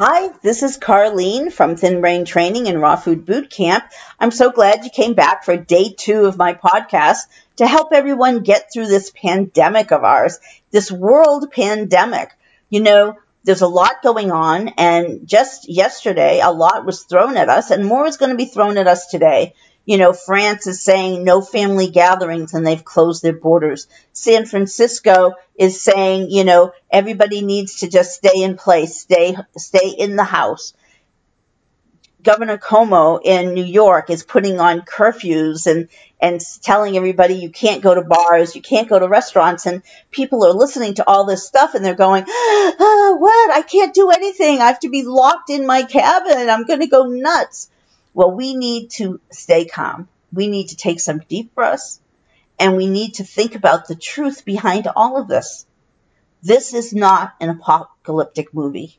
Hi, this is Carlene from Thin Brain Training and Raw Food Boot Camp. I'm so glad you came back for day two of my podcast to help everyone get through this pandemic of ours, this world pandemic. You know, there's a lot going on, and just yesterday, a lot was thrown at us, and more is going to be thrown at us today. You know, France is saying no family gatherings and they've closed their borders. San Francisco is saying, you know, everybody needs to just stay in place, stay, stay in the house. Governor Cuomo in New York is putting on curfews and, and telling everybody you can't go to bars, you can't go to restaurants, and people are listening to all this stuff and they're going, ah, what? I can't do anything. I have to be locked in my cabin. I'm going to go nuts. Well, we need to stay calm. We need to take some deep breaths and we need to think about the truth behind all of this. This is not an apocalyptic movie.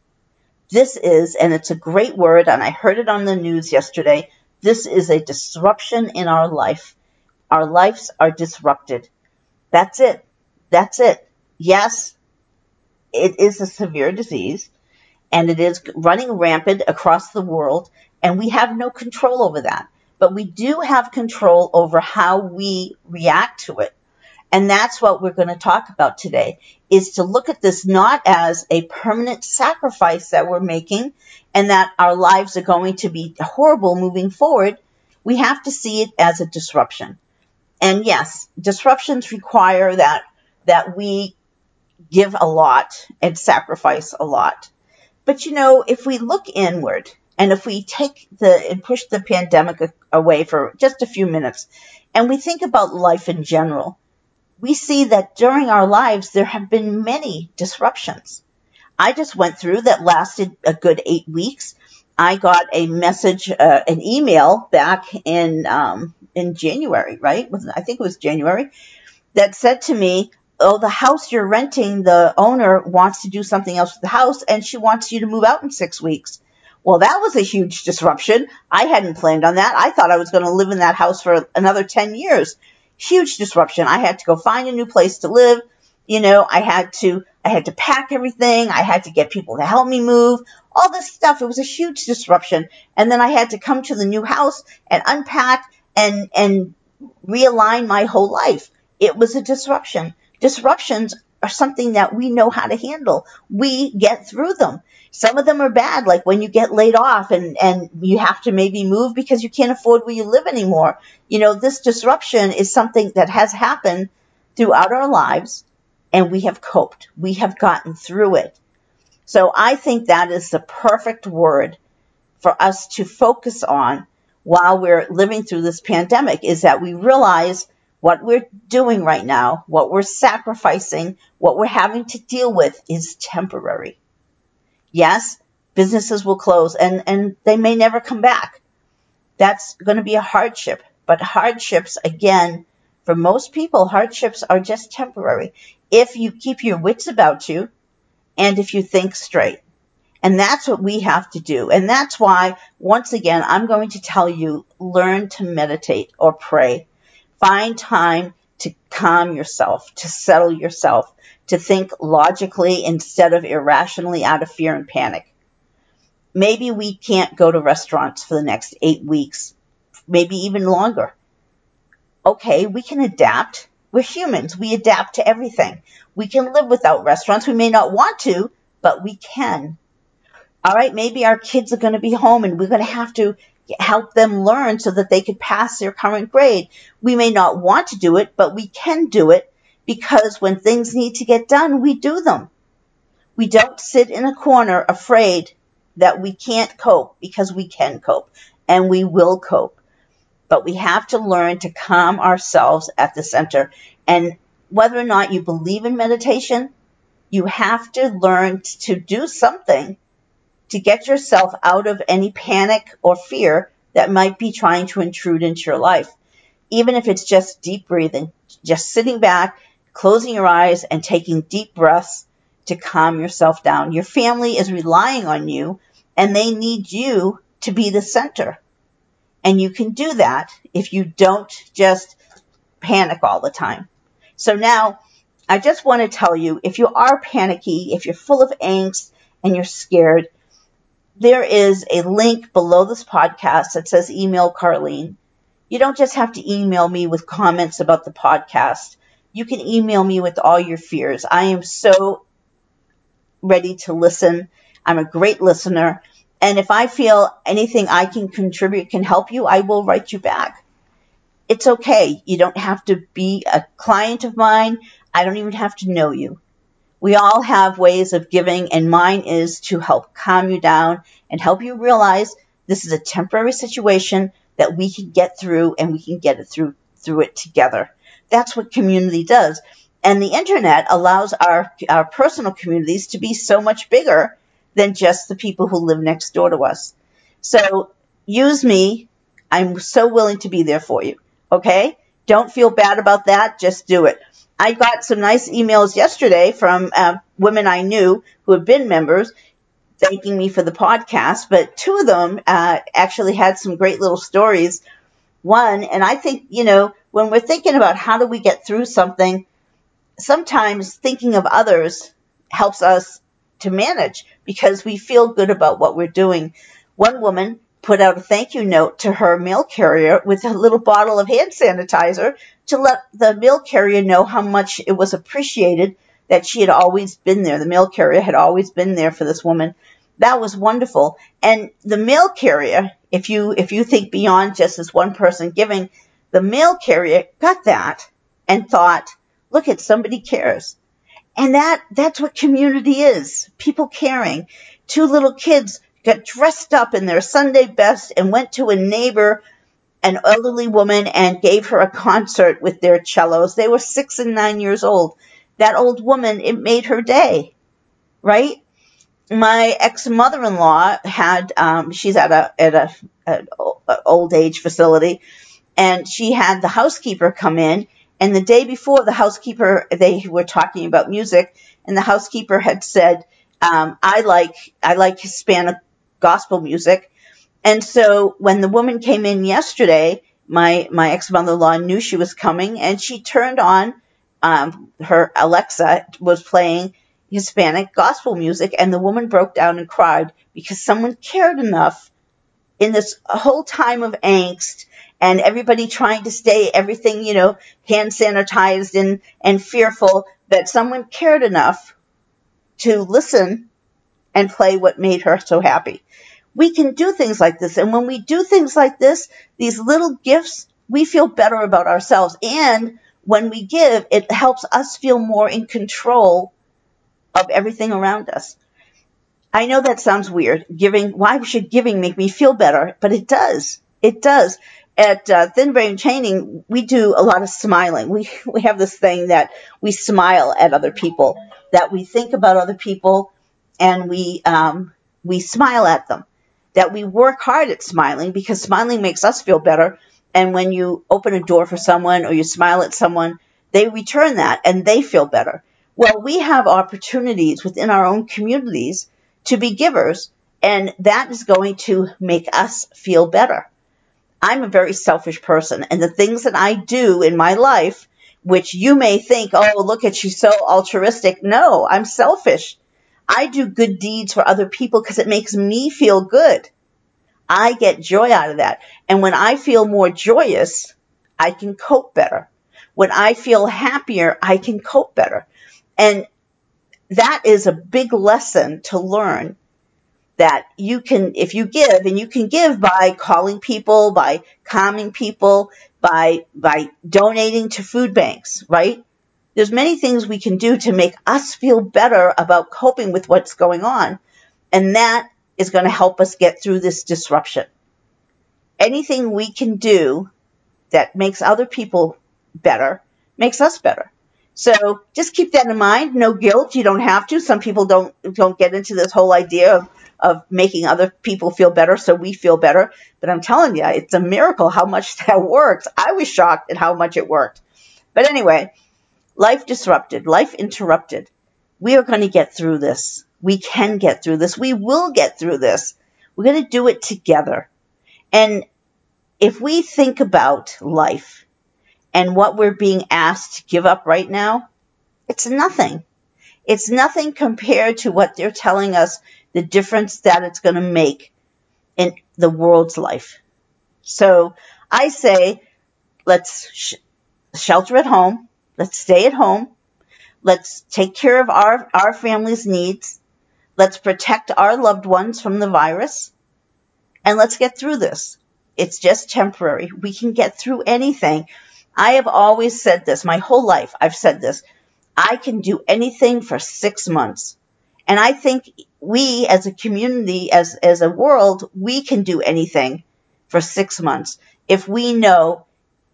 This is, and it's a great word, and I heard it on the news yesterday, this is a disruption in our life. Our lives are disrupted. That's it. That's it. Yes, it is a severe disease and it is running rampant across the world and we have no control over that. But we do have control over how we react to it. And that's what we're going to talk about today is to look at this not as a permanent sacrifice that we're making and that our lives are going to be horrible moving forward. We have to see it as a disruption. And yes, disruptions require that, that we give a lot and sacrifice a lot. But you know, if we look inward and if we take the and push the pandemic away for just a few minutes and we think about life in general, we see that during our lives there have been many disruptions. I just went through that lasted a good eight weeks. I got a message, uh, an email back in um, in January, right? I think it was January, that said to me, "Oh, the house you're renting, the owner wants to do something else with the house, and she wants you to move out in six weeks." Well, that was a huge disruption. I hadn't planned on that. I thought I was going to live in that house for another 10 years. Huge disruption. I had to go find a new place to live. You know, I had to, I had to pack everything. I had to get people to help me move. All this stuff. It was a huge disruption. And then I had to come to the new house and unpack and, and realign my whole life. It was a disruption. Disruptions are something that we know how to handle. We get through them. Some of them are bad, like when you get laid off and, and you have to maybe move because you can't afford where you live anymore. You know, this disruption is something that has happened throughout our lives and we have coped. We have gotten through it. So I think that is the perfect word for us to focus on while we're living through this pandemic is that we realize what we're doing right now, what we're sacrificing, what we're having to deal with is temporary. Yes, businesses will close and, and they may never come back. That's going to be a hardship. But hardships, again, for most people, hardships are just temporary. If you keep your wits about you and if you think straight. And that's what we have to do. And that's why, once again, I'm going to tell you, learn to meditate or pray. Find time to calm yourself, to settle yourself, to think logically instead of irrationally out of fear and panic. Maybe we can't go to restaurants for the next eight weeks, maybe even longer. Okay, we can adapt. We're humans. We adapt to everything. We can live without restaurants. We may not want to, but we can. All right, maybe our kids are going to be home and we're going to have to help them learn so that they could pass their current grade. We may not want to do it, but we can do it because when things need to get done, we do them. We don't sit in a corner afraid that we can't cope because we can cope and we will cope. But we have to learn to calm ourselves at the center. And whether or not you believe in meditation, you have to learn to do something to get yourself out of any panic or fear that might be trying to intrude into your life. Even if it's just deep breathing, just sitting back closing your eyes and taking deep breaths to calm yourself down. Your family is relying on you and they need you to be the center. And you can do that if you don't just panic all the time. So now I just want to tell you if you are panicky, if you're full of angst and you're scared, there is a link below this podcast that says email Carlene. You don't just have to email me with comments about the podcast. You can email me with all your fears. I am so ready to listen. I'm a great listener. And if I feel anything I can contribute can help you, I will write you back. It's okay. You don't have to be a client of mine. I don't even have to know you. We all have ways of giving, and mine is to help calm you down and help you realize this is a temporary situation that we can get through and we can get it through through it together. That's what community does. And the internet allows our, our personal communities to be so much bigger than just the people who live next door to us. So use me. I'm so willing to be there for you. Okay? Don't feel bad about that. Just do it. I got some nice emails yesterday from uh, women I knew who have been members thanking me for the podcast, but two of them uh, actually had some great little stories. One, and I think, you know, when we're thinking about how do we get through something, sometimes thinking of others helps us to manage because we feel good about what we're doing. One woman put out a thank you note to her mail carrier with a little bottle of hand sanitizer to let the mail carrier know how much it was appreciated that she had always been there. The mail carrier had always been there for this woman. That was wonderful. And the mail carrier, if you, if you think beyond just this one person giving, the mail carrier got that and thought, look at somebody cares. And that, that's what community is. People caring. Two little kids got dressed up in their Sunday best and went to a neighbor, an elderly woman, and gave her a concert with their cellos. They were six and nine years old. That old woman, it made her day, right? My ex mother-in-law had, um, she's at a, at a, an old age facility, and she had the housekeeper come in. And the day before, the housekeeper, they were talking about music, and the housekeeper had said, um, I like I like Hispanic gospel music. And so when the woman came in yesterday, my, my ex-mother-in-law knew she was coming and she turned on, um, her Alexa was playing Hispanic gospel music and the woman broke down and cried because someone cared enough in this whole time of angst and everybody trying to stay everything, you know, hand sanitized and, and fearful that someone cared enough to listen and play what made her so happy we can do things like this. And when we do things like this, these little gifts, we feel better about ourselves. And when we give, it helps us feel more in control of everything around us. I know that sounds weird. Giving, why should giving make me feel better? But it does. It does. At uh, Thin Brain Training, we do a lot of smiling. We we have this thing that we smile at other people, that we think about other people, and we um, we smile at them that we work hard at smiling because smiling makes us feel better. And when you open a door for someone or you smile at someone, they return that and they feel better. Well, we have opportunities within our own communities to be givers, and that is going to make us feel better. I'm a very selfish person, and the things that I do in my life, which you may think, oh, look at she's so altruistic. No, I'm selfish. I do good deeds for other people because it makes me feel good. I get joy out of that. And when I feel more joyous, I can cope better. When I feel happier, I can cope better. And that is a big lesson to learn that you can, if you give, and you can give by calling people, by calming people, by, by donating to food banks, right? There's many things we can do to make us feel better about coping with what's going on. And that is going to help us get through this disruption. Anything we can do that makes other people better makes us better. So just keep that in mind. No guilt. You don't have to. Some people don't don't get into this whole idea of of making other people feel better so we feel better. But I'm telling you, it's a miracle how much that works. I was shocked at how much it worked. But anyway, life disrupted, life interrupted. We are going to get through this. We can get through this. We will get through this. We're going to do it together. And if we think about life and what we're being asked to give up right now, it's nothing. It's nothing compared to what they're telling us the difference that it's going to make in the world's life. So I say, let's sh- shelter at home. Let's stay at home. Let's take care of our, our family's needs. Let's protect our loved ones from the virus. And let's get through this. It's just temporary. We can get through anything. I have always said this my whole life. I've said this. I can do anything for six months. And I think we as a community, as, as a world, we can do anything for six months if we know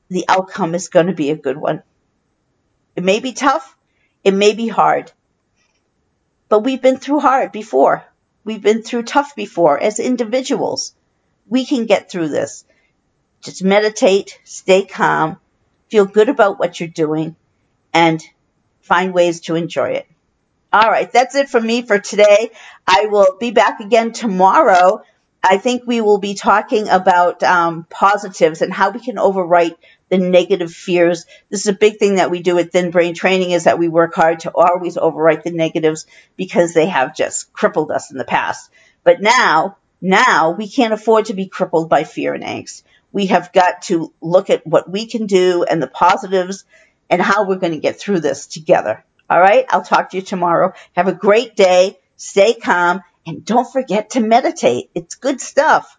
the outcome is going to be a good one. It may be tough. It may be hard. But we've been through hard before. We've been through tough before as individuals. We can get through this. Just meditate, stay calm, feel good about what you're doing, and find ways to enjoy it. All right, that's it from me for today. I will be back again tomorrow. I think we will be talking about um, positives and how we can overwrite the negative fears. This is a big thing that we do at Thin Brain Training is that we work hard to always overwrite the negatives because they have just crippled us in the past. But now, now we can't afford to be crippled by fear and angst. We have got to look at what we can do and the positives and how we're going to get through this together. All right. I'll talk to you tomorrow. Have a great day. Stay calm and don't forget to meditate. It's good stuff.